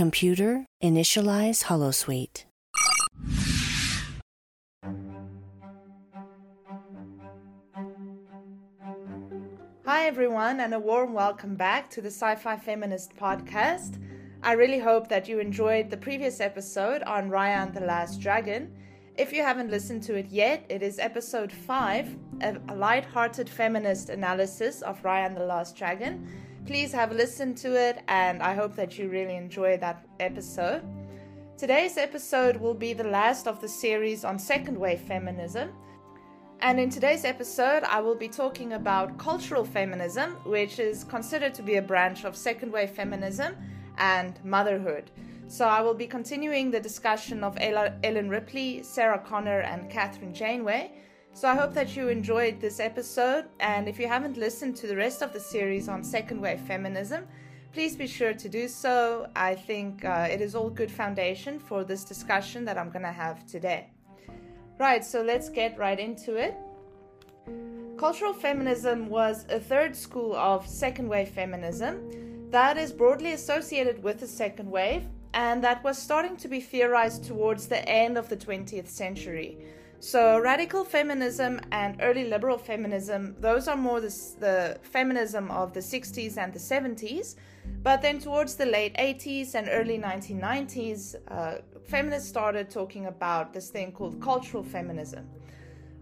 Computer, initialize Holosuite. Hi, everyone, and a warm welcome back to the Sci Fi Feminist podcast. I really hope that you enjoyed the previous episode on Raya and the Last Dragon. If you haven't listened to it yet, it is episode 5, a light-hearted feminist analysis of Raya and the Last Dragon. Please have a listen to it, and I hope that you really enjoy that episode. Today's episode will be the last of the series on second wave feminism. And in today's episode, I will be talking about cultural feminism, which is considered to be a branch of second wave feminism and motherhood. So I will be continuing the discussion of Ellen Ripley, Sarah Connor, and Kathryn Janeway. So I hope that you enjoyed this episode. And if you haven't listened to the rest of the series on second wave feminism, please be sure to do so. I think uh, it is all good foundation for this discussion that I'm going to have today. Right, so let's get right into it. Cultural feminism was a third school of second wave feminism that is broadly associated with the second wave and that was starting to be theorized towards the end of the 20th century. So, radical feminism and early liberal feminism, those are more the, the, feminism of the 60s and the 70s. But then, towards the late 80s and early 1990s, uh, feminists started talking about this thing called cultural feminism.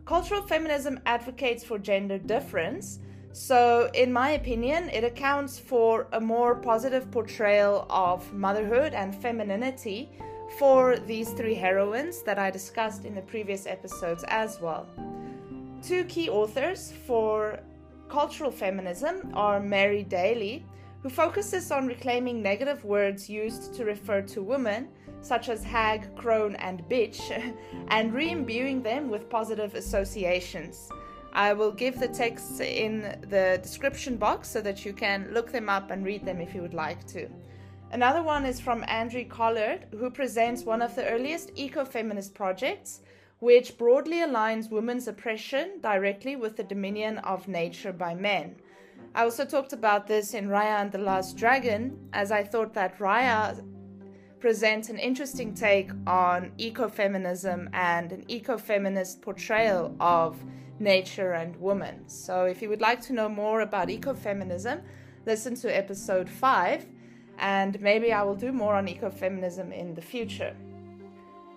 Cultural feminism advocates for gender difference. So, in my opinion, it accounts for a more positive portrayal of motherhood and femininity for these three heroines that I discussed in the previous episodes as well. Two key authors for cultural feminism are Mary Daly, who focuses on reclaiming negative words used to refer to women, such as hag, crone, and bitch, and re imbuing them with positive associations. I will give the texts in the description box so that you can look them up and read them if you would like to. Another one is from Andrew Collard, who presents one of the earliest ecofeminist projects, which broadly aligns women's oppression directly with the dominion of nature by men. I also talked about this in Raya and the Last Dragon, as I thought that Raya presents an interesting take on ecofeminism and an ecofeminist portrayal of nature and women. So, if you would like to know more about ecofeminism, listen to episode 5 and maybe I will do more on ecofeminism in the future.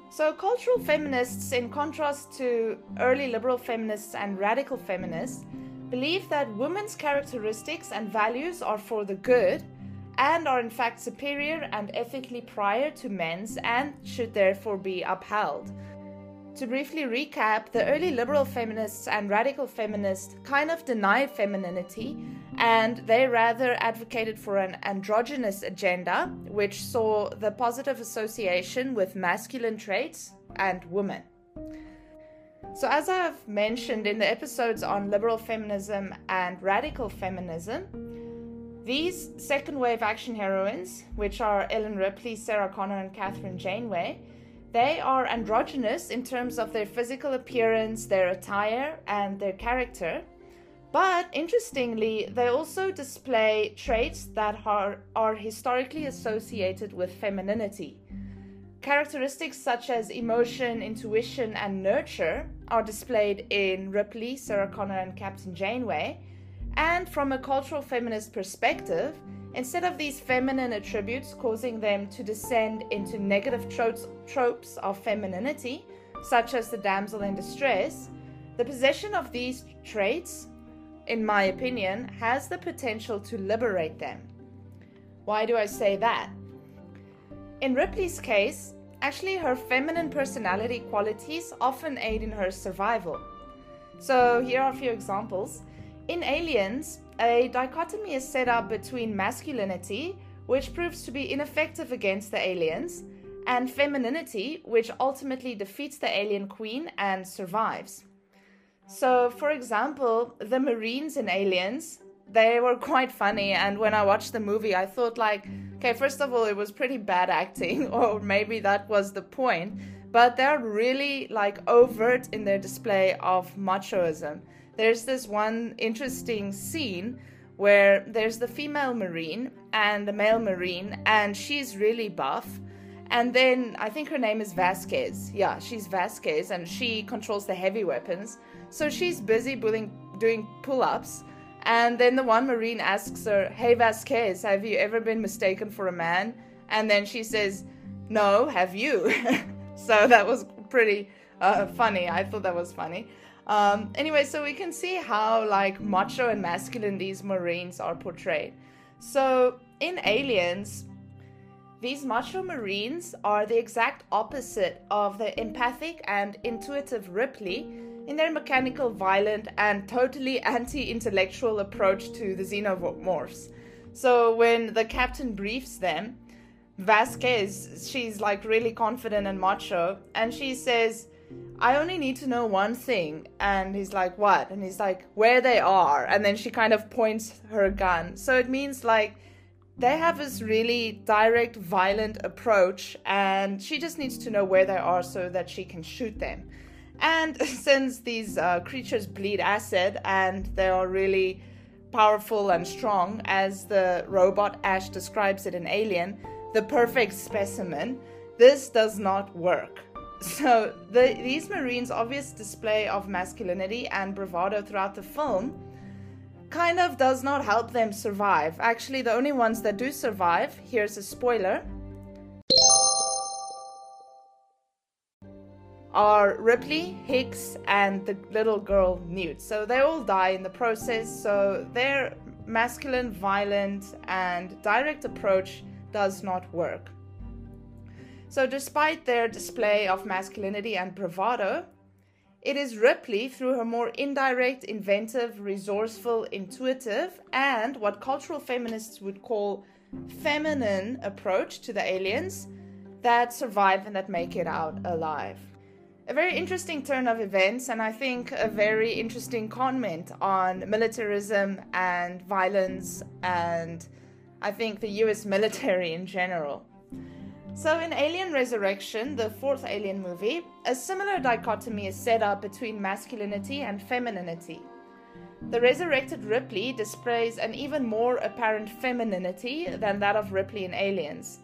So, cultural feminists, in contrast to early liberal feminists and radical feminists, believe that women's characteristics and values are for the good and are in fact superior and ethically prior to men's and should therefore be upheld. To briefly recap, the early liberal feminists and radical feminists kind of denied femininity and they rather advocated for an androgynous agenda, which saw the positive association with masculine traits and women. So, as I've mentioned in the episodes on liberal feminism and radical feminism, these second wave action heroines, which are Ellen Ripley, Sarah Connor, and Kathryn Janeway, they are androgynous in terms of their physical appearance, their attire, and their character. But interestingly, they also display traits that are, are historically associated with femininity. Characteristics such as emotion, intuition, and nurture are displayed in Ripley, Sarah Connor, and Captain Janeway. And from a cultural feminist perspective, instead of these feminine attributes causing them to descend into negative tropes, tropes of femininity, such as the damsel in distress, the possession of these traits in my opinion, has the potential to liberate them. Why do I say that? In Ripley's case, actually, her feminine personality qualities often aid in her survival. So, here are a few examples. In Aliens, a dichotomy is set up between masculinity, which proves to be ineffective against the aliens, and femininity, which ultimately defeats the alien queen and survives. So, for example, the Marines in Aliens, they were quite funny. And when I watched the movie, I thought, like, okay, first of all, it was pretty bad acting, or maybe that was the point. But they're really like overt in their display of machoism. There's this one interesting scene where there's the female Marine and the male Marine, and she's really buff. And then I think her name is Vasquez. Yeah, she's Vasquez, and she controls the heavy weapons. So she's busy doing, doing pull ups. And then the one Marine asks her, Hey Vasquez, have you ever been mistaken for a man? And then she says, No, have you? so that was pretty uh, funny. I thought that was funny. Um, anyway, so we can see how like macho and masculine these Marines are portrayed. So in Aliens, these macho Marines are the exact opposite of the empathic and intuitive Ripley in their mechanical, violent, and totally anti intellectual approach to the xenomorphs. So when the captain briefs them, Vasquez, she's like really confident and macho, and she says, I only need to know one thing. And he's like, What? And he's like, Where they are. And then she kind of points her gun. So it means like they have this really direct, violent approach, and she just needs to know where they are so that she can shoot them. And since these uh, creatures bleed acid and they are really powerful and strong, as the robot Ash describes it in Alien, the perfect specimen, this does not work. So, the, these Marines' obvious display of masculinity and bravado throughout the film kind of does not help them survive. Actually, the only ones that do survive, here's a spoiler, are Ripley, Hicks, and the little girl Newt. So they all die in the process. So their masculine, violent, and direct approach does not work. So, despite their display of masculinity and bravado, it is Ripley, through her more indirect, inventive, resourceful, intuitive, and what cultural feminists would call feminine approach to the aliens, that survive and that make it out alive. A very interesting turn of events, and I think a very interesting comment on militarism and violence, and I think the US military in general. So, in Alien Resurrection, the fourth Alien movie, a similar dichotomy is set up between masculinity and femininity. The resurrected Ripley displays an even more apparent femininity than that of Ripley in Aliens.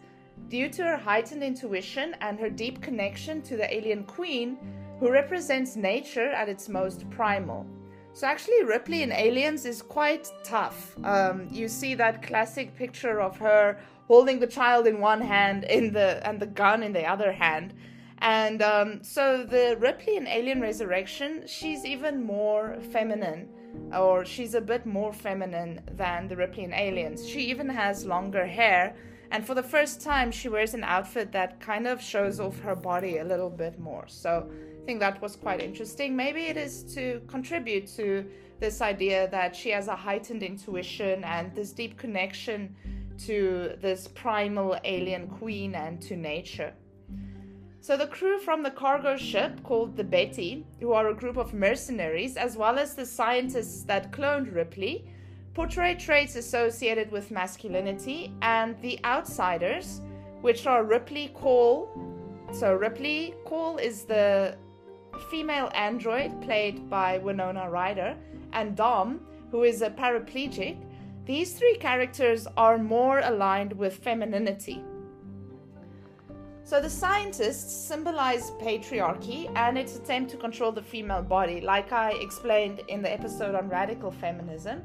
Due to her heightened intuition and her deep connection to the alien queen, who represents nature at its most primal. So, actually, Ripley in Aliens is quite tough. Um, you see that classic picture of her holding the child in one hand in the and the gun in the other hand. And um, so the Ripley in Alien Resurrection, she's even more feminine, or she's a bit more feminine than the Ripley in Aliens. She even has longer hair, and for the first time, she wears an outfit that kind of shows off her body a little bit more. So I think that was quite interesting. Maybe it is to contribute to this idea that she has a heightened intuition and this deep connection to this primal alien queen and to nature. So, the crew from the cargo ship called the Betty, who are a group of mercenaries, as well as the scientists that cloned Ripley, portray traits associated with masculinity, and the outsiders, which are Ripley Call. So, Ripley Call is the female android played by Winona Ryder, and Dom, who is a paraplegic, these three characters are more aligned with femininity. So the scientists symbolize patriarchy and its attempt to control the female body, like I explained in the episode on radical feminism.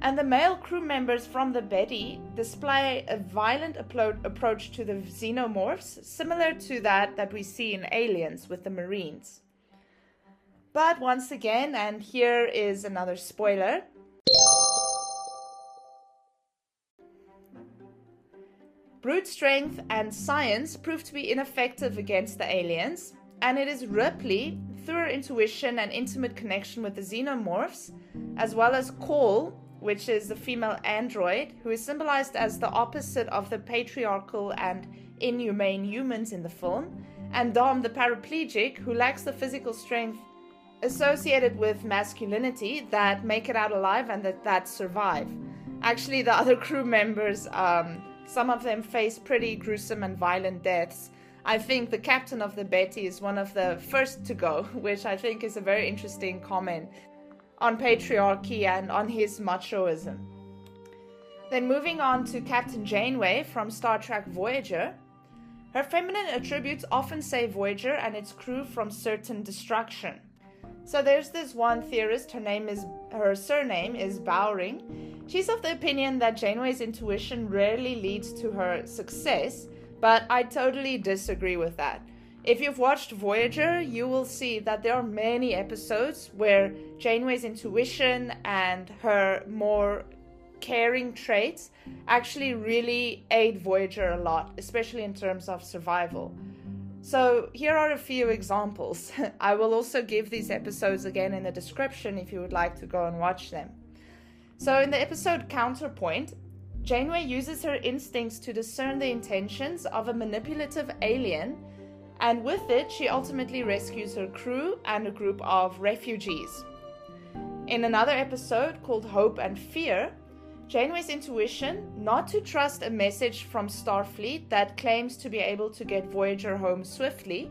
And the male crew members from the Betty display a violent approach to the xenomorphs, similar to that that we see in Aliens with the Marines. But once again, and here is another spoiler Brute strength and science prove to be ineffective against the aliens, and it is Ripley, through her intuition and intimate connection with the xenomorphs, as well as Call, which is the female android, who is symbolized as the opposite of the patriarchal and inhumane humans in the film, and Dom, the paraplegic, who lacks the physical strength associated with masculinity that make it out alive and that, that survive. Actually, the other crew members. Um, some of them face pretty gruesome and violent deaths. I think the captain of the Betty is one of the first to go, which I think is a very interesting comment on patriarchy and on his machoism. Then moving on to Captain Janeway from Star Trek Voyager. Her feminine attributes often save Voyager and its crew from certain destruction. So there's this one theorist, her name is her surname is Bowring. She's of the opinion that Janeway's intuition rarely leads to her success, but I totally disagree with that. If you've watched Voyager, you will see that there are many episodes where Janeway's intuition and her more caring traits actually really aid Voyager a lot, especially in terms of survival. So, here are a few examples. I will also give these episodes again in the description if you would like to go and watch them. So, in the episode Counterpoint, Janeway uses her instincts to discern the intentions of a manipulative alien, and with it, she ultimately rescues her crew and a group of refugees. In another episode called Hope and Fear, Janeway's intuition not to trust a message from Starfleet that claims to be able to get Voyager home swiftly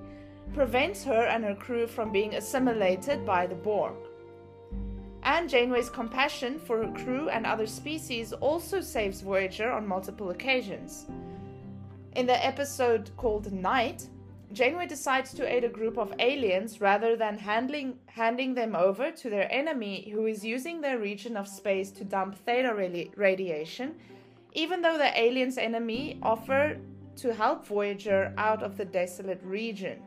prevents her and her crew from being assimilated by the Borg. And Janeway's compassion for her crew and other species also saves Voyager on multiple occasions. In the episode called Night, Janeway decides to aid a group of aliens rather than handling, handing them over to their enemy who is using their region of space to dump theta radi- radiation, even though the aliens' enemy offer to help Voyager out of the desolate region.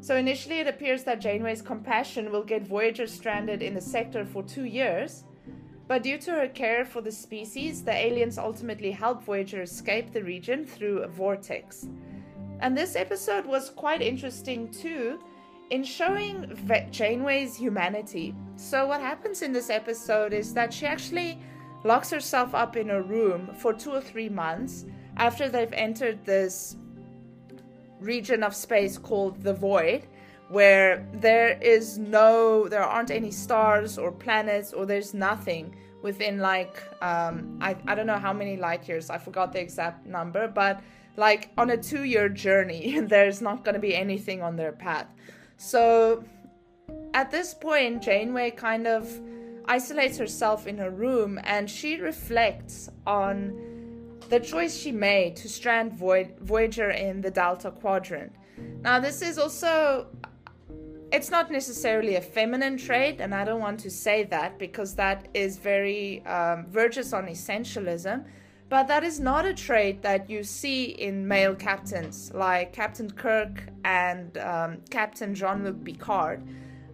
So initially, it appears that Janeway's compassion will get Voyager stranded in the sector for two years, but due to her care for the species, the aliens ultimately help Voyager escape the region through a vortex. And this episode was quite interesting too in showing Janeway's humanity. So, what happens in this episode is that she actually locks herself up in a room for two or three months after they've entered this region of space called the Void, where there is no, there aren't any stars or planets, or there's nothing within like, um, I, I don't know how many light years, I forgot the exact number, but like on a two year journey, there's not going to be anything on their path. So at this point, Janeway kind of isolates herself in her room and she reflects on the choice she made to strand Voyager in the Delta Quadrant. Now, this is also. It's not necessarily a feminine trait, and I don't want to say that because that is very um, verges on essentialism. But that is not a trait that you see in male captains like Captain Kirk and um, Captain Jean Luc Picard.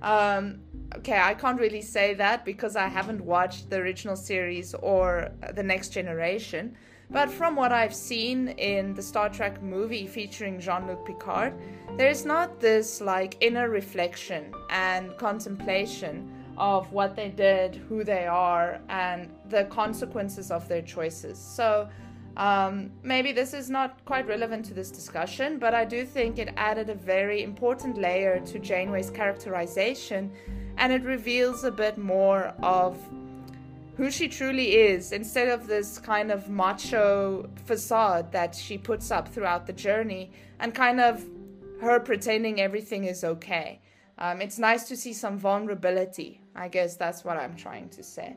Um, okay, I can't really say that because I haven't watched the original series or the next generation. But from what I've seen in the Star Trek movie featuring Jean Luc Picard, there's not this like inner reflection and contemplation of what they did, who they are, and the consequences of their choices. So um, maybe this is not quite relevant to this discussion, but I do think it added a very important layer to Janeway's characterization and it reveals a bit more of who she truly is instead of this kind of macho facade that she puts up throughout the journey and kind of her pretending everything is okay. Um, it's nice to see some vulnerability. I guess that's what I'm trying to say.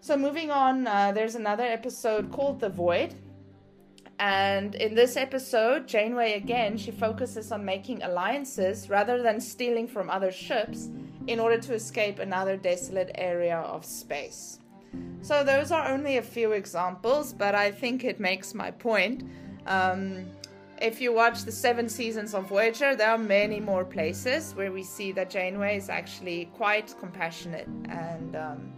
So, moving on, uh, there's another episode called The Void. And in this episode, Janeway again, she focuses on making alliances rather than stealing from other ships in order to escape another desolate area of space. So, those are only a few examples, but I think it makes my point. Um, if you watch the seven seasons of Voyager, there are many more places where we see that Janeway is actually quite compassionate. And um,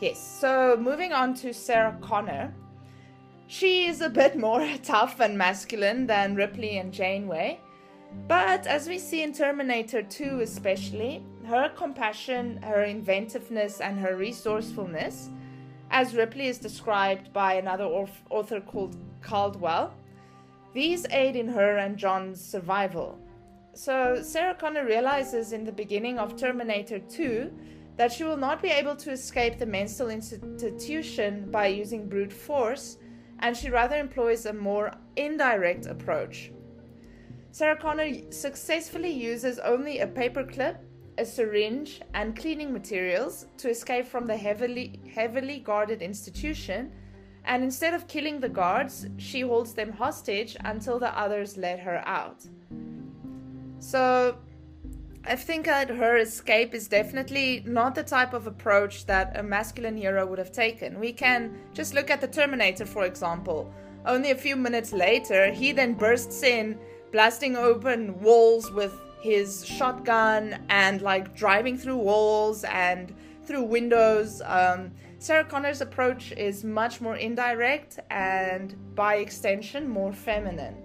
yes, so moving on to Sarah Connor. She is a bit more tough and masculine than Ripley and Janeway. But as we see in Terminator 2, especially, her compassion, her inventiveness, and her resourcefulness, as Ripley is described by another author called Caldwell, these aid in her and John's survival. So, Sarah Connor realizes in the beginning of Terminator 2 that she will not be able to escape the mental institution by using brute force, and she rather employs a more indirect approach. Sarah Connor successfully uses only a paperclip, a syringe, and cleaning materials to escape from the heavily, heavily guarded institution. And instead of killing the guards, she holds them hostage until the others let her out. So, I think that her escape is definitely not the type of approach that a masculine hero would have taken. We can just look at the Terminator, for example. Only a few minutes later, he then bursts in, blasting open walls with his shotgun and like driving through walls and through windows. Um, Sarah Connor's approach is much more indirect and, by extension, more feminine.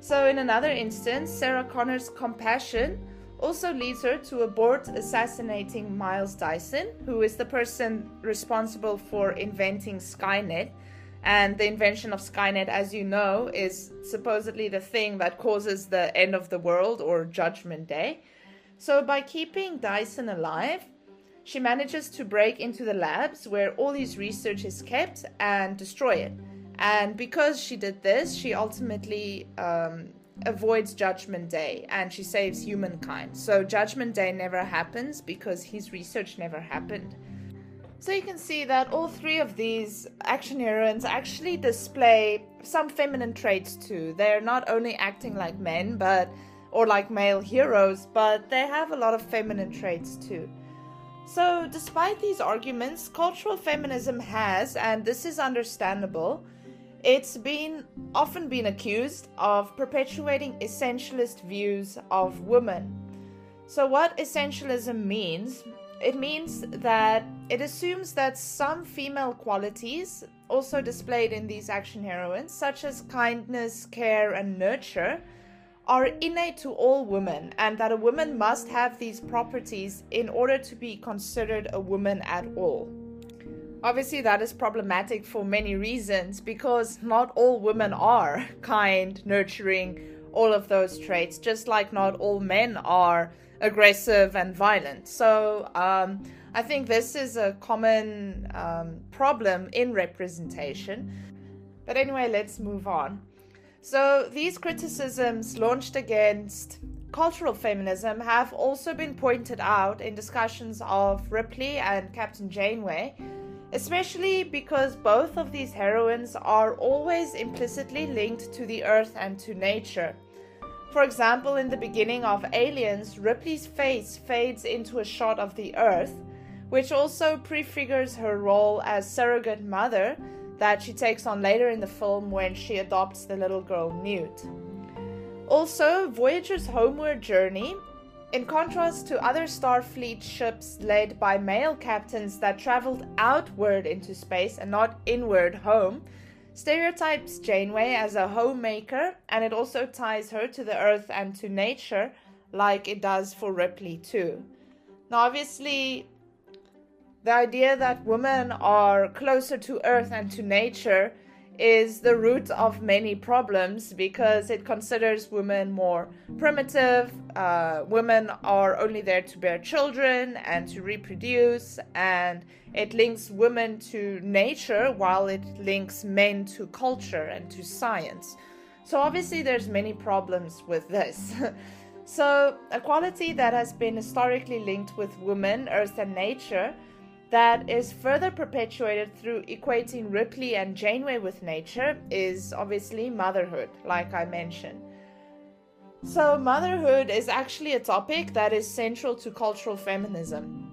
So, in another instance, Sarah Connor's compassion also leads her to abort assassinating Miles Dyson, who is the person responsible for inventing Skynet. And the invention of Skynet, as you know, is supposedly the thing that causes the end of the world or Judgment Day. So, by keeping Dyson alive, she manages to break into the labs where all his research is kept and destroy it. And because she did this, she ultimately um, avoids Judgment Day and she saves humankind. So Judgment Day never happens because his research never happened. So you can see that all three of these action heroines actually display some feminine traits too. They're not only acting like men, but or like male heroes, but they have a lot of feminine traits too. So, despite these arguments, cultural feminism has, and this is understandable, it's been often been accused of perpetuating essentialist views of women. So, what essentialism means? It means that it assumes that some female qualities, also displayed in these action heroines, such as kindness, care, and nurture, are innate to all women, and that a woman must have these properties in order to be considered a woman at all. Obviously, that is problematic for many reasons because not all women are kind, nurturing, all of those traits, just like not all men are aggressive and violent. So, um, I think this is a common um, problem in representation. But anyway, let's move on. So, these criticisms launched against cultural feminism have also been pointed out in discussions of Ripley and Captain Janeway especially because both of these heroines are always implicitly linked to the earth and to nature. For example, in the beginning of Aliens, Ripley's face fades into a shot of the earth, which also prefigures her role as surrogate mother that she takes on later in the film when she adopts the little girl Newt. Also, Voyager's homeward journey in contrast to other Starfleet ships led by male captains that traveled outward into space and not inward home, stereotypes Janeway as a homemaker, and it also ties her to the earth and to nature, like it does for Ripley too. Now, obviously, the idea that women are closer to earth and to nature is the root of many problems because it considers women more primitive. Uh, women are only there to bear children and to reproduce, and it links women to nature while it links men to culture and to science. So obviously, there's many problems with this. so equality that has been historically linked with women, earth, and nature that is further perpetuated through equating Ripley and Janeway with nature is obviously motherhood, like I mentioned. So, motherhood is actually a topic that is central to cultural feminism.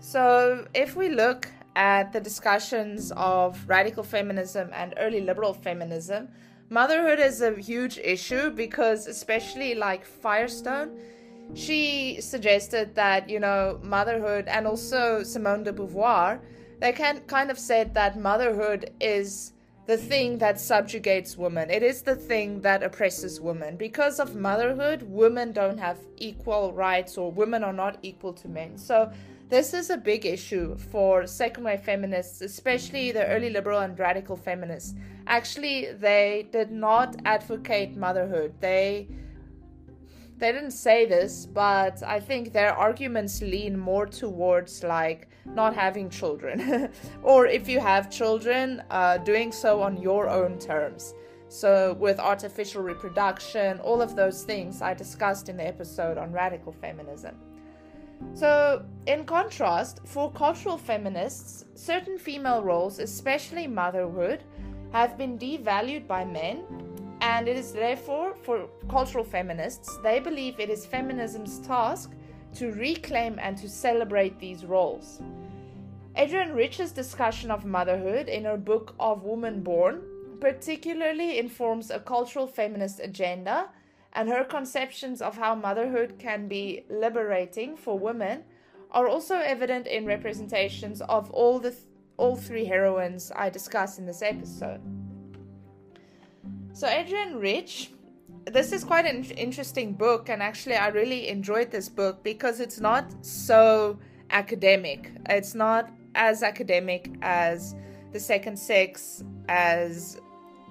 So, if we look at the discussions of radical feminism and early liberal feminism, motherhood is a huge issue because, especially like Firestone, she suggested that, you know, motherhood and also Simone de Beauvoir, they can kind of said that motherhood is the thing that subjugates women. It is the thing that oppresses women. Because of motherhood, women don't have equal rights or women are not equal to men. So this is a big issue for second wave feminists, especially the early liberal and radical feminists. Actually, they did not advocate motherhood. They they didn't say this, but I think their arguments lean more towards like not having children, or if you have children, uh, doing so on your own terms. So, with artificial reproduction, all of those things I discussed in the episode on radical feminism. So, in contrast, for cultural feminists, certain female roles, especially motherhood, have been devalued by men, and it is therefore, for cultural feminists, they believe it is feminism's task to reclaim and to celebrate these roles. Adrienne Rich's discussion of motherhood in her book Of Woman Born particularly informs a cultural feminist agenda and her conceptions of how motherhood can be liberating for women are also evident in representations of all the th- all three heroines I discuss in this episode. So Adrienne Rich, this is quite an interesting book and actually I really enjoyed this book because it's not so academic. It's not as academic as the second sex as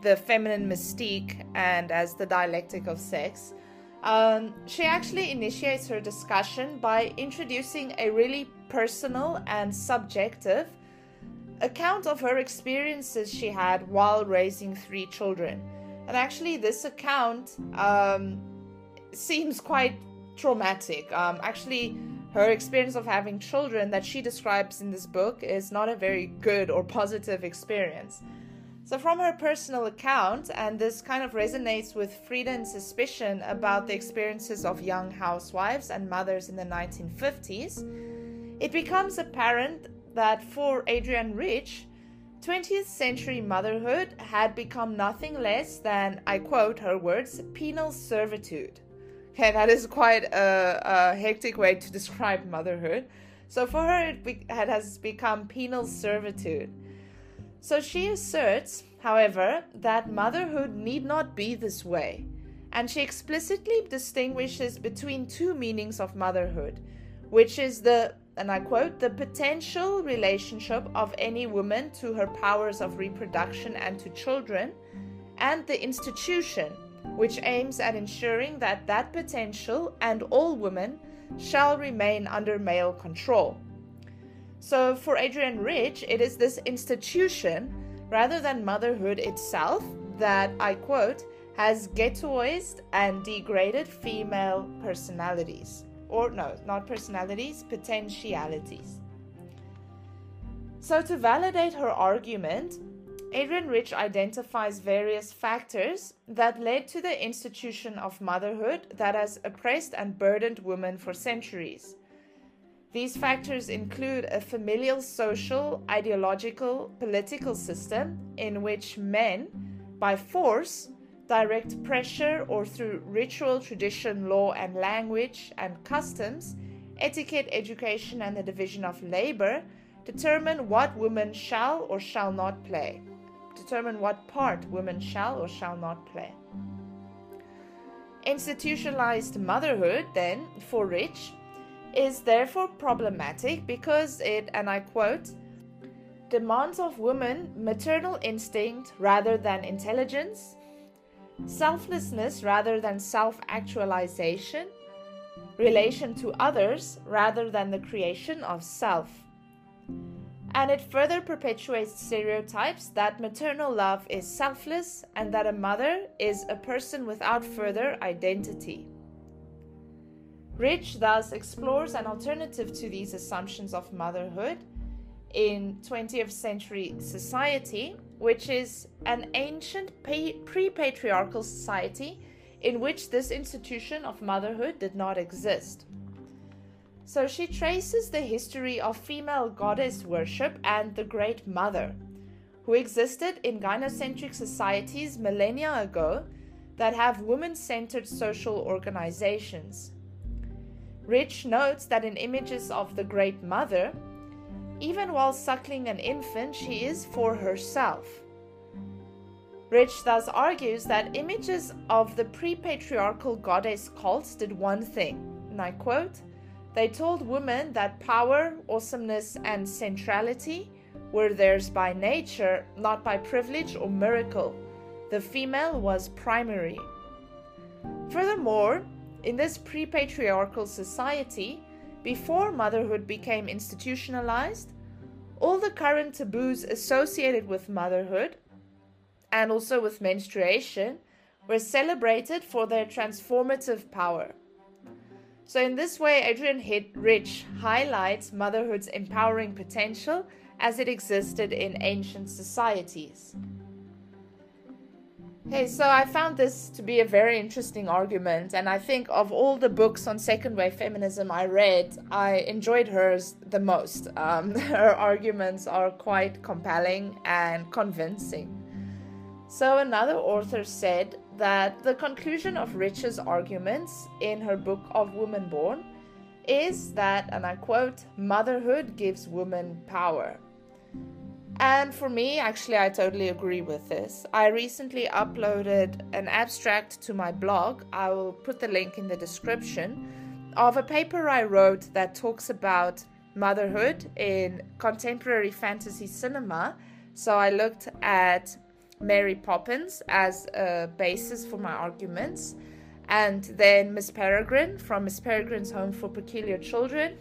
the feminine mystique and as the dialectic of sex. Um, she actually initiates her discussion by introducing a really personal and subjective account of her experiences she had while raising three children. And actually, this account um, seems quite traumatic. Um, actually, her experience of having children that she describes in this book is not a very good or positive experience. So, from her personal account, and this kind of resonates with Friedan's suspicion about the experiences of young housewives and mothers in the 1950s, it becomes apparent that for Adrienne Rich, 20th century motherhood had become nothing less than, I quote her words, penal servitude. Okay, that is quite a, a hectic way to describe motherhood. So for her, it, be- it has become penal servitude. So she asserts, however, that motherhood need not be this way, and she explicitly distinguishes between two meanings of motherhood, which is the, and I quote, the potential relationship of any woman to her powers of reproduction and to children, and the institution, which aims at ensuring that that potential and all women shall remain under male control. So for Adrienne Rich, it is this institution rather than motherhood itself that, I quote, has ghettoized and degraded female personalities. Or, no, not personalities, potentialities. So, to validate her argument, Adrienne Rich identifies various factors that led to the institution of motherhood that has oppressed and burdened women for centuries. These factors include a familial, social, ideological, political system in which men, by force, direct pressure, or through ritual, tradition, law, and language and customs, etiquette, education, and the division of labor, determine what women shall or shall not play. Determine what part women shall or shall not play. Institutionalized motherhood, then, for Rich, is therefore problematic because it, and I quote, demands of women maternal instinct rather than intelligence, selflessness rather than self actualization, relation to others rather than the creation of self. And it further perpetuates stereotypes that maternal love is selfless and that a mother is a person without further identity. Rich thus explores an alternative to these assumptions of motherhood in 20th century society, which is an ancient pre patriarchal society in which this institution of motherhood did not exist. So she traces the history of female goddess worship and the Great Mother, who existed in gynocentric societies millennia ago that have women centered social organizations. Rich notes that in images of the Great Mother, even while suckling an infant, she is for herself. Rich thus argues that images of the pre patriarchal goddess cults did one thing, and I quote, they told women that power, awesomeness, and centrality were theirs by nature, not by privilege or miracle. The female was primary. Furthermore, in this pre patriarchal society, before motherhood became institutionalized, all the current taboos associated with motherhood and also with menstruation were celebrated for their transformative power. So, in this way, Adrienne Rich highlights motherhood's empowering potential as it existed in ancient societies. Okay, so I found this to be a very interesting argument, and I think of all the books on second wave feminism I read, I enjoyed hers the most. Um, her arguments are quite compelling and convincing. So, another author said that the conclusion of Rich's arguments in her book of Woman Born is that, and I quote, motherhood gives women power. And for me, actually, I totally agree with this. I recently uploaded an abstract to my blog. I will put the link in the description of a paper I wrote that talks about motherhood in contemporary fantasy cinema. So I looked at Mary Poppins as a basis for my arguments, and then Miss Peregrine from Miss Peregrine's Home for Peculiar Children,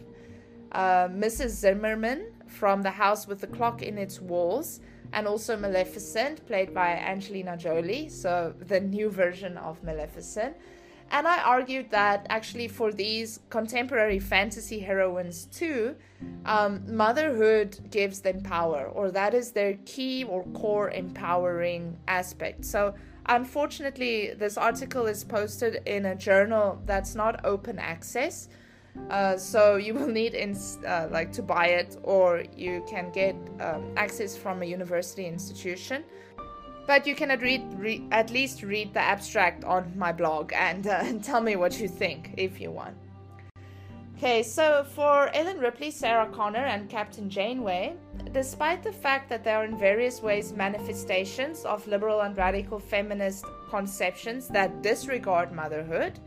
uh, Mrs. Zimmerman from The House with the Clock in Its Walls, and also Maleficent, played by Angelina Jolie, so the new version of Maleficent. And I argued that actually, for these contemporary fantasy heroines too, um, motherhood gives them power, or that is their key or core empowering aspect. So, unfortunately, this article is posted in a journal that's not open access. Uh, so you will need in, uh, like to buy it or you can get um, access from a university institution. But you can at, read, re- at least read the abstract on my blog and, uh, tell me what you think if you want. Okay so for ellen ripley sarah connor and captain janeway despite the fact that they are in various ways manifestations of liberal and radical feminist conceptions that disregard motherhood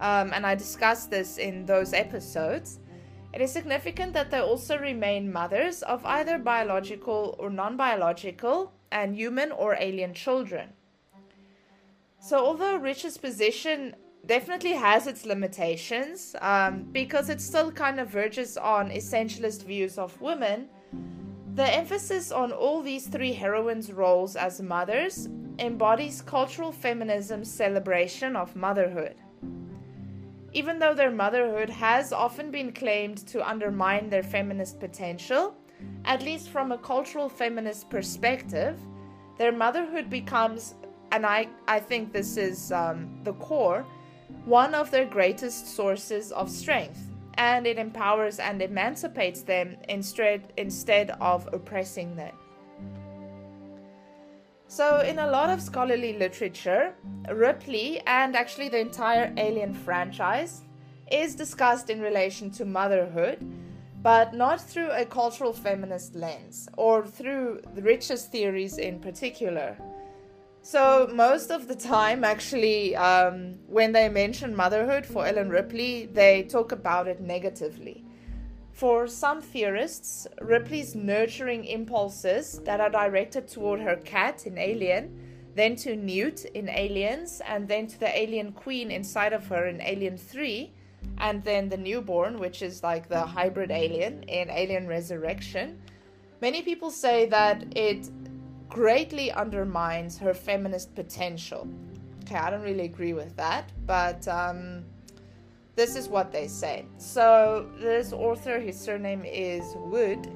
um, and I discussed this in those episodes, it is significant that they also remain mothers of either biological or non biological and human or alien children. So, although Rich's position definitely has its limitations, um, because it still kind of verges on essentialist views of women, the emphasis on all these three heroines' roles as mothers embodies cultural feminism's celebration of motherhood even though their motherhood has often been claimed to undermine their feminist potential, at least from a cultural feminist perspective, their motherhood becomes, and I, I think this is um, the core, one of their greatest sources of strength. And it empowers and emancipates them instead, instead of oppressing them. So, in a lot of scholarly literature, Ripley and actually the entire Alien franchise is discussed in relation to motherhood, but not through a cultural feminist lens or through the Rich's theories in particular. So, most of the time, actually, um, when they mention motherhood for Ellen Ripley, they talk about it negatively. For some theorists, Ripley's nurturing impulses that are directed toward her cat in Alien, then to Newt in Aliens, and then to the alien queen inside of her in Alien 3, and then the newborn, which is like the hybrid alien in Alien Resurrection. Many people say that it greatly undermines her feminist potential. Okay, I don't really agree with that, but um, this is what they say. So, this author, his surname is Wood,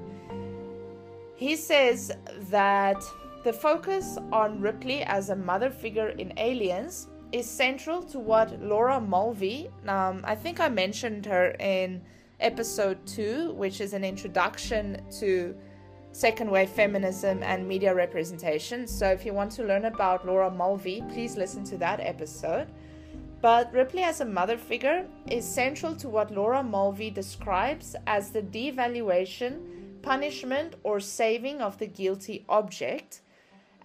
he says that the focus on Ripley as a mother figure in Aliens is central to what Laura Mulvey, um, I think I mentioned her in episode 2, which is an introduction to second wave feminism and media representation. So, if you want to learn about Laura Mulvey, please listen to that episode. But Ripley as a mother figure is central to what Laura Mulvey describes as the devaluation, punishment, or saving of the guilty object.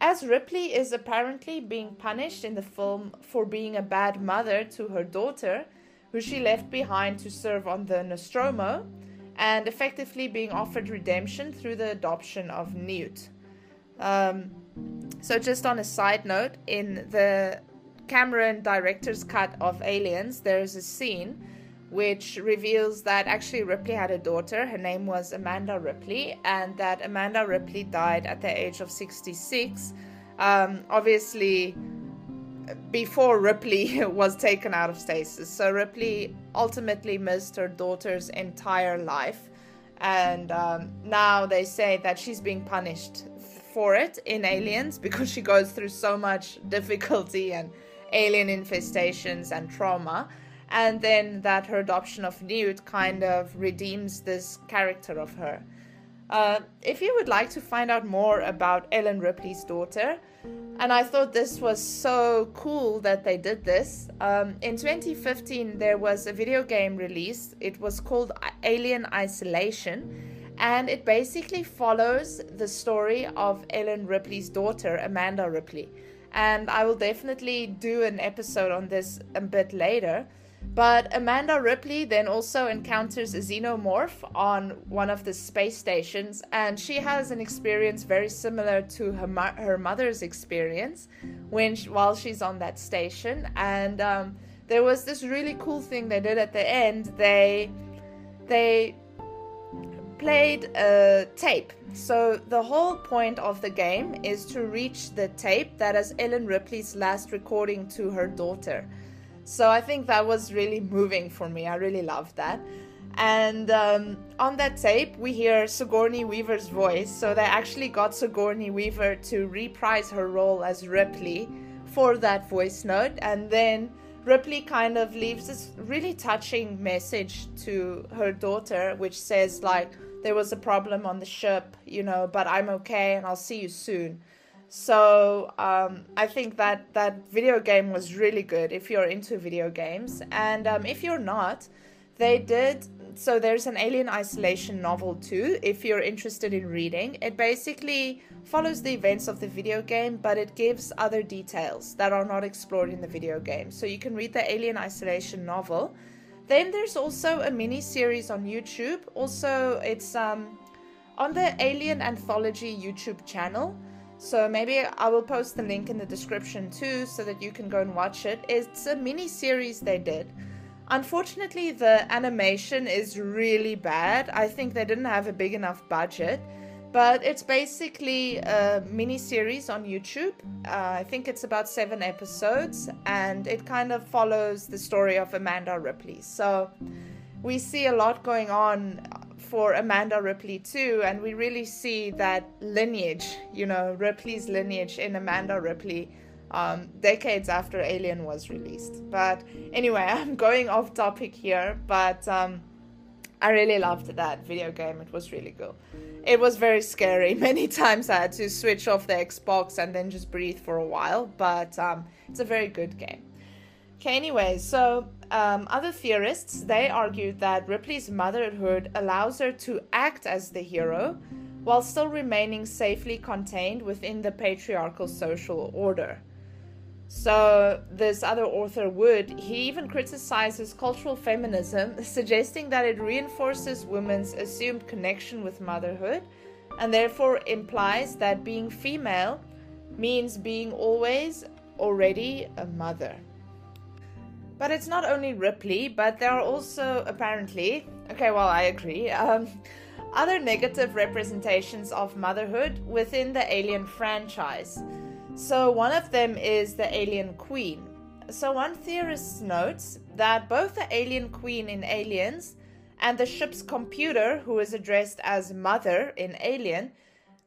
As Ripley is apparently being punished in the film for being a bad mother to her daughter, who she left behind to serve on the Nostromo, and effectively being offered redemption through the adoption of Newt. Um, so, just on a side note, in the Cameron director's cut of Aliens, there's a scene which reveals that actually Ripley had a daughter. Her name was Amanda Ripley, and that Amanda Ripley died at the age of 66. Um, obviously, before Ripley was taken out of stasis. So Ripley ultimately missed her daughter's entire life. And um, now they say that she's being punished for it in Aliens because she goes through so much difficulty and alien infestations and trauma. And then that her adoption of Newt kind of redeems this character of her. Uh, if you would like to find out more about Ellen Ripley's daughter, and I thought this was so cool that they did this. Um, in 2015, there was a video game released. It was called Alien Isolation, and it basically follows the story of Ellen Ripley's daughter, Amanda Ripley. And I will definitely do an episode on this a bit later. But Amanda Ripley then also encounters a xenomorph on one of the space stations, and she has an experience very similar to her, mo- her mother's experience when she, while she's on that station. And um, there was this really cool thing they did at the end. They they played a tape. So the whole point of the game is to reach the tape that is Ellen Ripley's last recording to her daughter. So I think that was really moving for me. I really loved that. And um, on that tape, we hear Sigourney Weaver's voice. So they actually got Sigourney Weaver to reprise her role as Ripley for that voice note. And then Ripley kind of leaves this really touching message to her daughter, which says, like, there was a problem on the ship, you know, but I'm okay and I'll see you soon. So um, I think that that video game was really good if you're into video games, and um, if you're not, they did. So there's an Alien Isolation novel too. If you're interested in reading, it basically follows the events of the video game, but it gives other details that are not explored in the video game. So you can read the Alien Isolation novel. Then there's also a mini series on YouTube. Also, it's um, on the Alien Anthology YouTube channel. So maybe I will post the link in the description too so that you can go and watch it. It's a mini series they did. Unfortunately, the animation is really bad. I think they didn't have a big enough budget. But it's basically a mini series on YouTube. Uh, I think it's about seven episodes, and it kind of follows the story of Amanda Ripley. So we see a lot going on for Amanda Ripley too, and we really see that lineage, you know, Ripley's lineage in Amanda Ripley um, decades after Alien was released. But anyway, I'm going off topic here, but um, I really loved that video game. It was really cool. It was very scary. Many times I had to switch off the Xbox and then just breathe for a while, but um, it's a very good game. Okay, anyway, so um, other theorists they argued that Ripley's motherhood allows her to act as the hero while still remaining safely contained within the patriarchal social order. So, this other author Wood, he even criticizes cultural feminism, suggesting that it reinforces women's assumed connection with motherhood and therefore implies that being female means being always already a mother. But it's not only Ripley, but there are also apparently, okay, well, I agree, um, other negative representations of motherhood within the Alien franchise. So, one of them is the Alien Queen. So, one theorist notes that both the Alien Queen in Aliens and the ship's computer, who is addressed as Mother in Alien,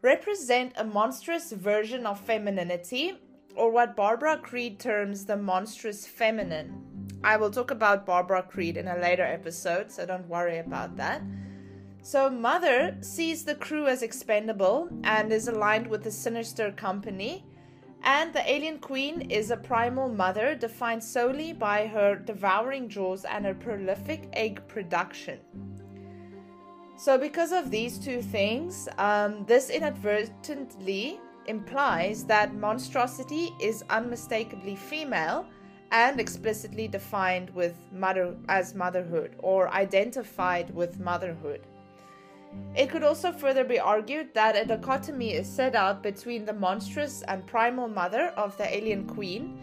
represent a monstrous version of femininity, or what Barbara Creed terms the monstrous feminine. I will talk about Barbara Creed in a later episode, so don't worry about that. So, Mother sees the crew as expendable and is aligned with the sinister company. And the alien queen is a primal mother defined solely by her devouring jaws and her prolific egg production. So, because of these two things, um, this inadvertently implies that monstrosity is unmistakably female and explicitly defined with mother as motherhood or identified with motherhood. It could also further be argued that a dichotomy is set out between the monstrous and primal mother of the alien queen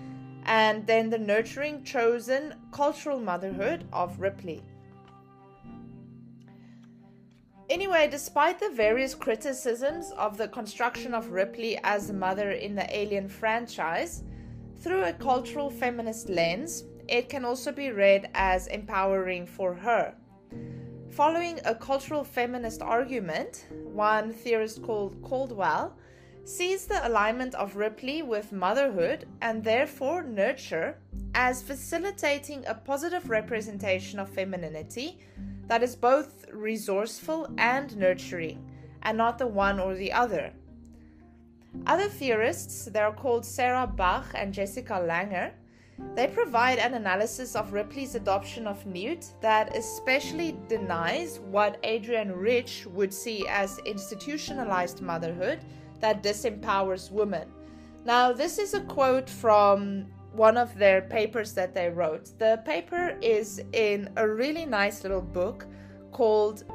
and then the nurturing, chosen, cultural motherhood of Ripley. Anyway, despite the various criticisms of the construction of Ripley as a mother in the Alien franchise, through a cultural feminist lens, it can also be read as empowering for her. Following a cultural feminist argument, one theorist called Caldwell sees the alignment of Ripley with motherhood and therefore nurture as facilitating a positive representation of femininity that is both resourceful and nurturing, and not the one or the other. Other theorists, they are called Sarah Bach and Jessica Langer, they provide an analysis of Ripley's adoption of Newt that especially denies what Adrienne Rich would see as institutionalized motherhood that disempowers women. Now, this is a quote from one of their papers that they wrote. The paper is in a really nice little book called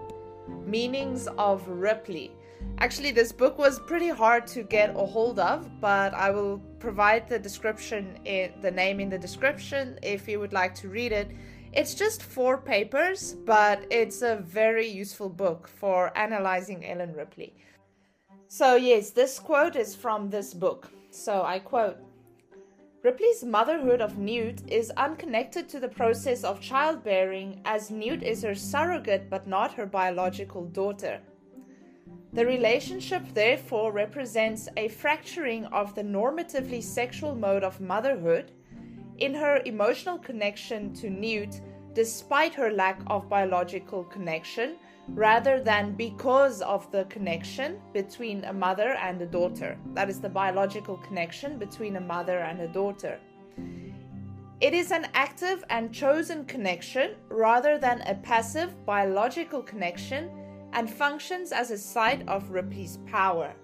Meanings of Ripley. Actually, this book was pretty hard to get a hold of, but I will provide the description, in, the name in the description if you would like to read it. It's just four papers, but it's a very useful book for analyzing Ellen Ripley. So, yes, this quote is from this book. So, I quote Ripley's motherhood of Newt is unconnected to the process of childbearing, as Newt is her surrogate but not her biological daughter. The relationship, therefore, represents a fracturing of the normatively sexual mode of motherhood in her emotional connection to Newt, despite her lack of biological connection, rather than because of the connection between a mother and a daughter. That is the biological connection between a mother and a daughter. It is an active and chosen connection rather than a passive biological connection and functions as a site of Ripley's power.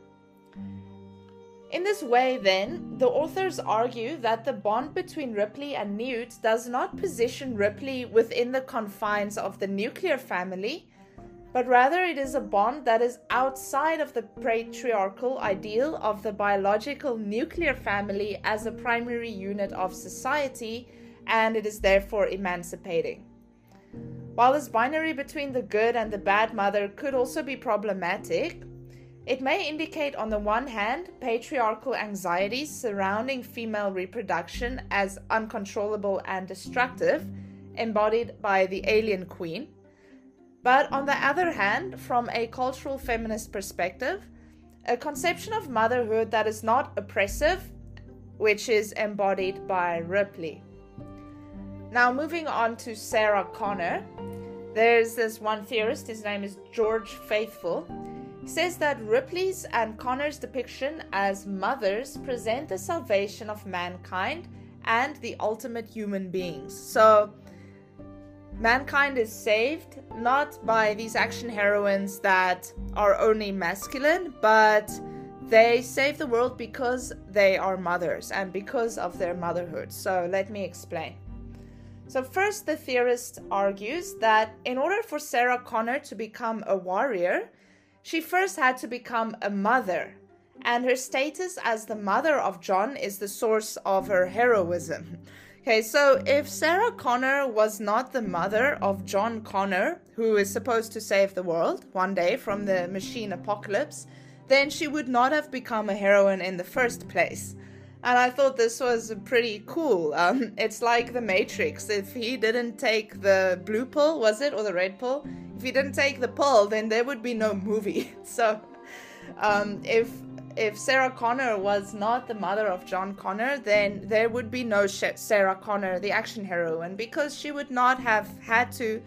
In this way, then, the authors argue that the bond between Ripley and Newt does not position Ripley within the confines of the nuclear family, but rather it is a bond that is outside of the patriarchal ideal of the biological nuclear family as a primary unit of society, and it is therefore emancipating. While this binary between the good and the bad mother could also be problematic, it may indicate, on the one hand, patriarchal anxieties surrounding female reproduction as uncontrollable and destructive, embodied by the alien queen. But on the other hand, from a cultural feminist perspective, a conception of motherhood that is not oppressive, which is embodied by Ripley. Now, moving on to Sarah Connor, there's this one theorist, his name is George Faithful. He says that Ripley's and Connor's depiction as mothers present the salvation of mankind and the ultimate human beings. So, mankind is saved not by these action heroines that are only masculine, but they save the world because they are mothers and because of their motherhood. So, let me explain. So, first, the theorist argues that in order for Sarah Connor to become a warrior, she first had to become a mother, and her status as the mother of John is the source of her heroism. Okay, so if Sarah Connor was not the mother of John Connor, who is supposed to save the world one day from the machine apocalypse, then she would not have become a heroine in the first place and I thought this was pretty cool. Um, it's like the Matrix. If he didn't take the blue pill, was it, or the red pill? If he didn't take the pill, then there would be no movie. So, um, if if Sarah Connor was not the mother of John Connor, then there would be no Sarah Connor, the action heroine, because she would not have had to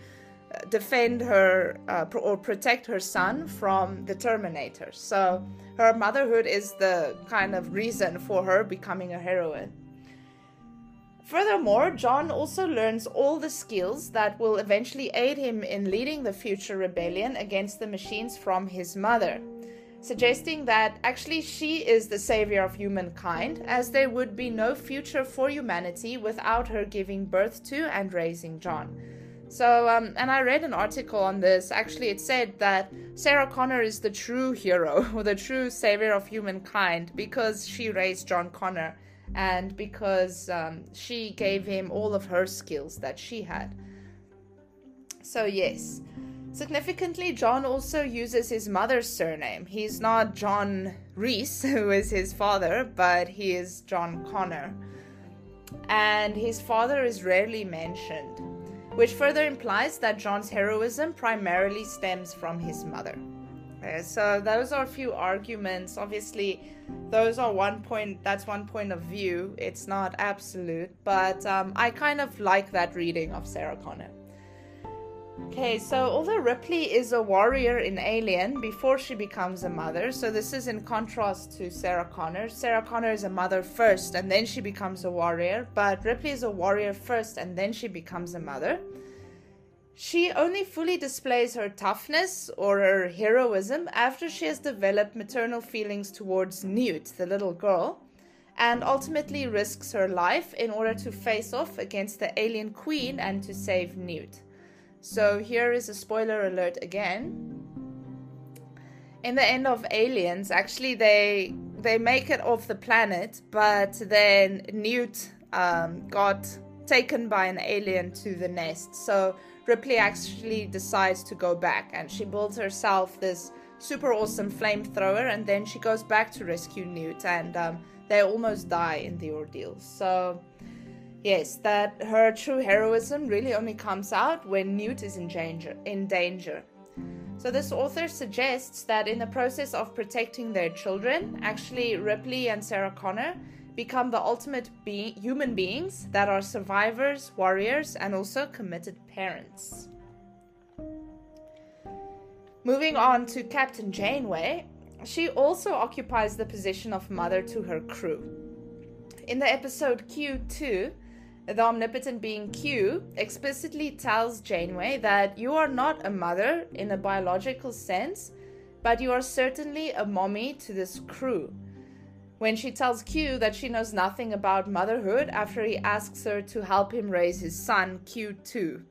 defend her uh, or protect her son from the Terminator. So her motherhood is the kind of reason for her becoming a heroine. Furthermore, John also learns all the skills that will eventually aid him in leading the future rebellion against the machines from his mother, suggesting that actually she is the savior of humankind, as there would be no future for humanity without her giving birth to and raising John. So, um, and I read an article on this. Actually, it said that Sarah Connor is the true hero or the true savior of humankind because she raised John Connor and because um, she gave him all of her skills that she had. So, yes. Significantly, John also uses his mother's surname. He's not John Reese, who is his father, but he is John Connor. and his father is rarely mentioned, which further implies that John's heroism primarily stems from his mother. So those are a few arguments. Obviously, those are one point. That's one point of view. It's not absolute, but um, I kind of like that reading of Sarah Connor. Okay, so although Ripley is a warrior in Alien before she becomes a mother, so this is in contrast to Sarah Connor. Sarah Connor is a mother first and then she becomes a warrior, but Ripley is a warrior first and then she becomes a mother. She only fully displays her toughness or her heroism after she has developed maternal feelings towards Newt, the little girl, and ultimately risks her life in order to face off against the alien queen and to save Newt. So here is a spoiler alert again. In the end of Aliens, actually they they make it off the planet, but then Newt um, got taken by an alien to the nest. So Ripley actually decides to go back, and she builds herself this super awesome flamethrower, and then she goes back to rescue Newt, and um, they almost die in the ordeal. So Yes, that her true heroism really only comes out when Newt is in danger. In danger. So this author suggests that in the process of protecting their children, actually Ripley and Sarah Connor become the ultimate be- human beings that are survivors, warriors, and also committed parents. Moving on to Captain Janeway, she also occupies the position of mother to her crew. In the episode Q2, the omnipotent being Q explicitly tells Janeway that you are not a mother in a biological sense, but you are certainly a mommy to this crew. When she tells Q that she knows nothing about motherhood after he asks her to help him raise his son, Q2.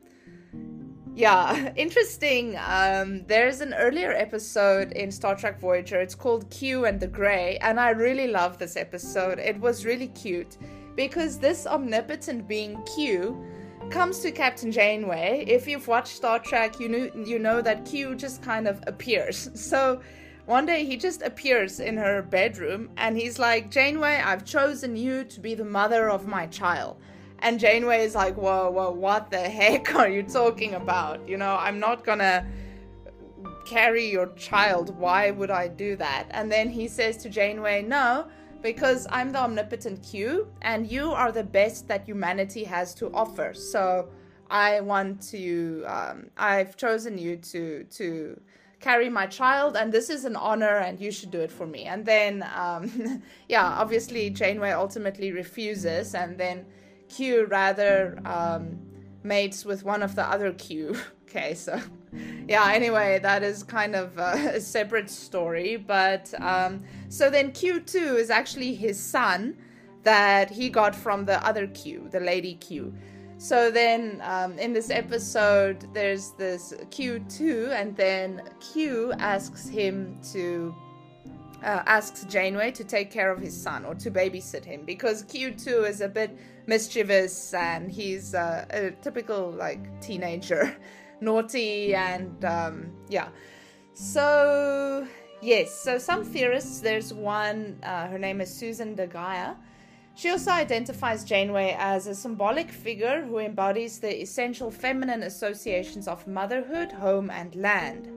Yeah, interesting. Um, there's an earlier episode in Star Trek Voyager. It's called Q and the Grey, and I really love this episode. It was really cute because this omnipotent being Q comes to Captain Janeway. If you've watched Star Trek, you know you know that Q just kind of appears. So one day he just appears in her bedroom and he's like, Janeway, I've chosen you to be the mother of my child. And Janeway is like, whoa, whoa, what the heck are you talking about? You know, I'm not gonna carry your child. Why would I do that? And then he says to Janeway, no, because I'm the omnipotent Q and you are the best that humanity has to offer. So I want to, um, I've chosen you to, to carry my child and this is an honor and you should do it for me. And then, um, yeah, obviously Janeway ultimately refuses and then Q rather um, mates with one of the other Q. okay, so yeah, anyway, that is kind of a, separate story. But um, so then Q2 is actually his son that he got from the other Q, the lady Q. So then um, in this episode, there's this Q2, and then Q asks him to. Uh, asks Janeway to take care of his son or to babysit him because Q2 is a bit mischievous and he's uh, a typical like teenager naughty and um, yeah. So yes, so some theorists. There's one. Uh, her name is Susan de Gaia. She also identifies Janeway as a symbolic figure who embodies the essential feminine associations of motherhood, home, and land.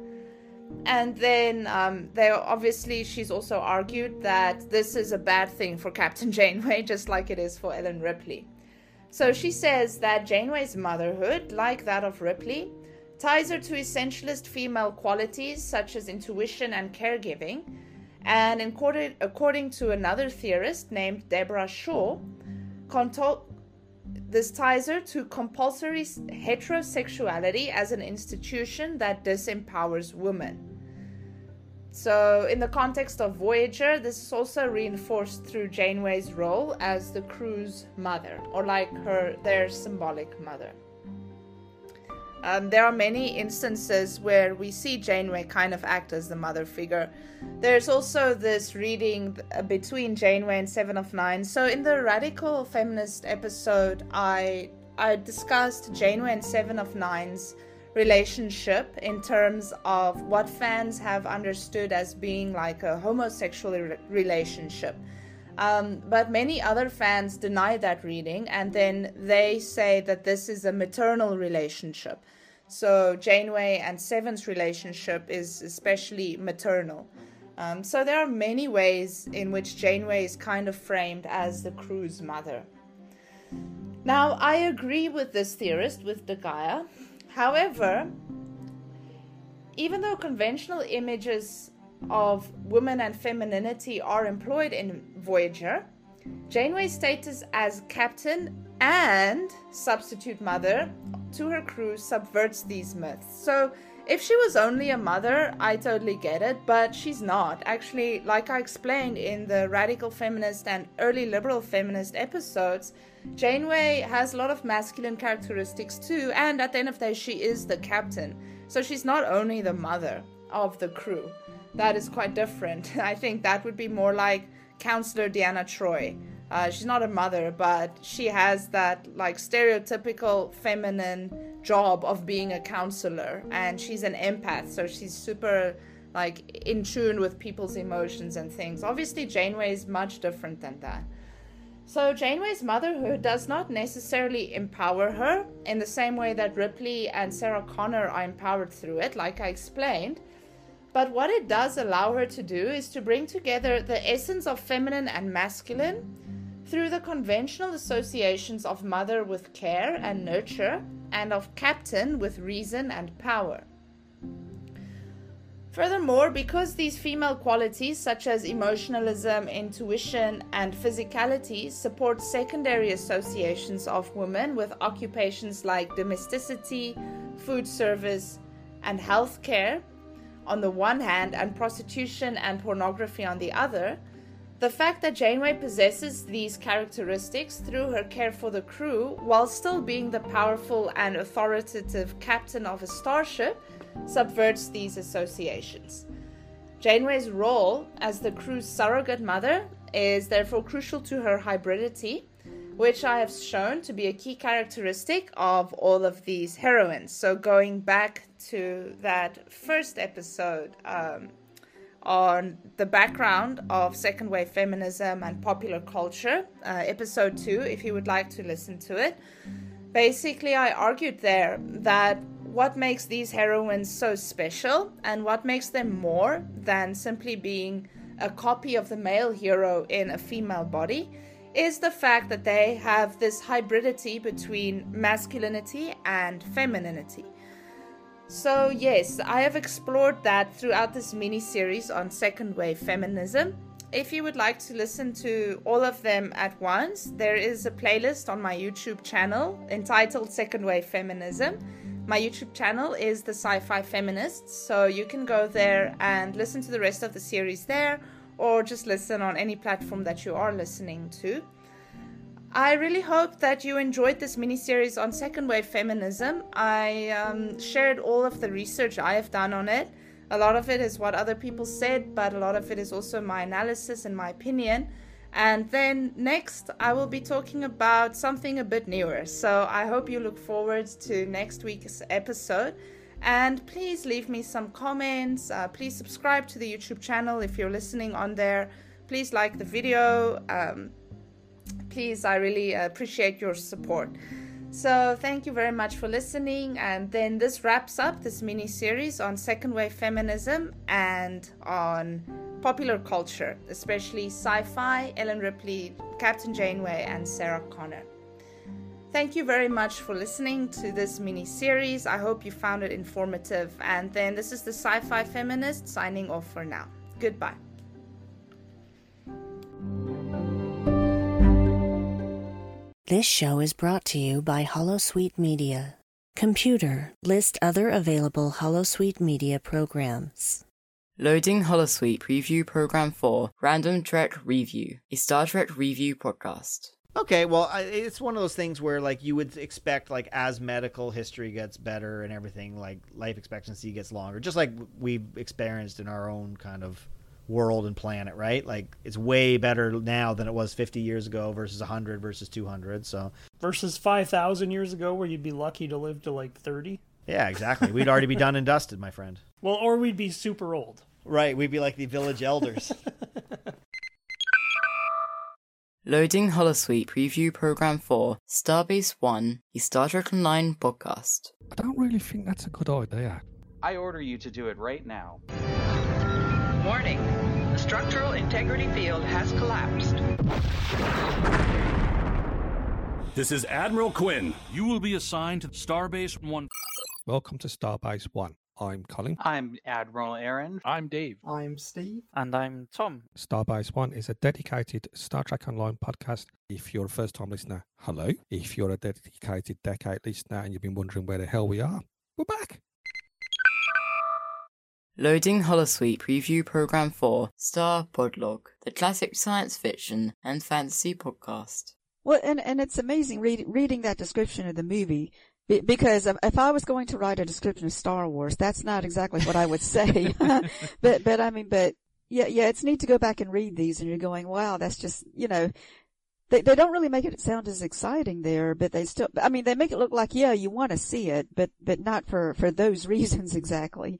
And then um, they obviously she's also argued that this is a bad thing for Captain Janeway, just like it is for Ellen Ripley. So she says that Janeway's motherhood, like that of Ripley, ties her to essentialist female qualities such as intuition and caregiving. And according to another theorist named Deborah Shaw, this ties her to compulsory heterosexuality as an institution that disempowers women. So, in the context of Voyager, this is also reinforced through Janeway's role as the crew's mother, or like her their symbolic mother. Um, there are many instances where we see Janeway kind of act as the mother figure. There's also this reading between Janeway and Seven of Nine. So in the radical feminist episode, I I discussed Janeway and Seven of Nine's relationship in terms of what fans have understood as being like a homosexual re- relationship. Um, but many other fans deny that reading, and then they say that this is a maternal relationship. So Janeway and Seven's relationship is especially maternal. Um, so there are many ways in which Janeway is kind of framed as the crew's mother. Now, I agree with this theorist, with De Gaia. However, even though conventional images of women and femininity are employed in Voyager, Janeway's status as captain and substitute mother to her crew subverts these myths. So, if she was only a mother, I totally get it, but she's not. Actually, like I explained in the radical feminist and early liberal feminist episodes, Janeway has a lot of masculine characteristics too, and at the end of the day, she is the captain. So she's not only the mother of the crew. That is quite different. I think that would be more like Counselor Deanna Troy. Uh, she's not a mother, but she has that like stereotypical feminine job of being a counselor, and she's an empath, so she's super like in tune with people's emotions and things. Obviously, Janeway is much different than that. So, Janeway's motherhood does not necessarily empower her in the same way that Ripley and Sarah Connor are empowered through it, like I explained. But what it does allow her to do is to bring together the essence of feminine and masculine through the conventional associations of mother with care and nurture, and of captain with reason and power. Furthermore, because these female qualities, such as emotionalism, intuition, and physicality, support secondary associations of women with occupations like domesticity, food service, and healthcare on the one hand, and prostitution and pornography on the other, the fact that Janeway possesses these characteristics through her care for the crew, while still being the powerful and authoritative captain of a starship, subverts these associations. Janeway's role as the crew's surrogate mother is therefore crucial to her hybridity, which I have shown to be a key characteristic of all of these heroines. So, going back to that first episode um, on the background of second wave feminism and popular culture, uh, episode two, if you would like to listen to it. Basically, I argued there that what makes these heroines so special and what makes them more than simply being a copy of the male hero in a female body is the fact that they have this hybridity between masculinity and femininity. So, yes, I have explored that throughout this mini series on second wave feminism. If you would like to listen to all of them at once, there is a playlist on my YouTube channel entitled Second Wave Feminism my YouTube channel is the Sci Fi Feminists, so you can go there and listen to the rest of the series there, or just listen on any platform that you are listening to. I really hope that you enjoyed this mini series on second wave feminism. I um, shared all of the research I have done on it. A lot of it is what other people said, but a lot of it is also my analysis and my opinion. And then next, I will be talking about something a bit newer. So I hope you look forward to next week's episode. And please leave me some comments. Uh, please subscribe to the YouTube channel if you're listening on there. Please like the video. Um, please, I really appreciate your support. So, thank you very much for listening. And then this wraps up this mini series on second wave feminism and on popular culture, especially sci fi, Ellen Ripley, Captain Janeway, and Sarah Connor. Thank you very much for listening to this mini series. I hope you found it informative. And then this is the Sci Fi Feminist signing off for now. Goodbye. This show is brought to you by Holosuite Media. Computer, list other available Holosuite Media programs. Loading Holosuite Preview Program 4 Random Trek Review, a Star Trek review podcast. Okay, well, it's one of those things where, like, you would expect, like, as medical history gets better and everything, like, life expectancy gets longer, just like we've experienced in our own kind of world and planet, right? Like, it's way better now than it was 50 years ago versus 100 versus 200. So, versus 5,000 years ago, where you'd be lucky to live to like 30. Yeah, exactly. We'd already be done and dusted, my friend. Well, or we'd be super old. Right, we'd be like the village elders. Loading Holosuite Preview Program 4, Starbase One, a Star Trek Online podcast. I don't really think that's a good idea. I order you to do it right now. Warning. The structural integrity field has collapsed. This is Admiral Quinn. You will be assigned to Starbase 1. Welcome to Starbase One. I'm Colin. I'm Admiral Aaron. I'm Dave. I'm Steve. And I'm Tom. Starbase One is a dedicated Star Trek Online podcast. If you're a first time listener, hello. If you're a dedicated decade listener and you've been wondering where the hell we are, we're back. Loading Holosuite Preview Program for Star Podlog, the classic science fiction and fantasy podcast. Well, and, and it's amazing read, reading that description of the movie because if I was going to write a description of Star Wars, that's not exactly what I would say. but, but I mean, but yeah, yeah, it's neat to go back and read these and you're going, wow, that's just, you know, they, they don't really make it sound as exciting there, but they still, I mean, they make it look like, yeah, you want to see it, but, but not for, for those reasons exactly.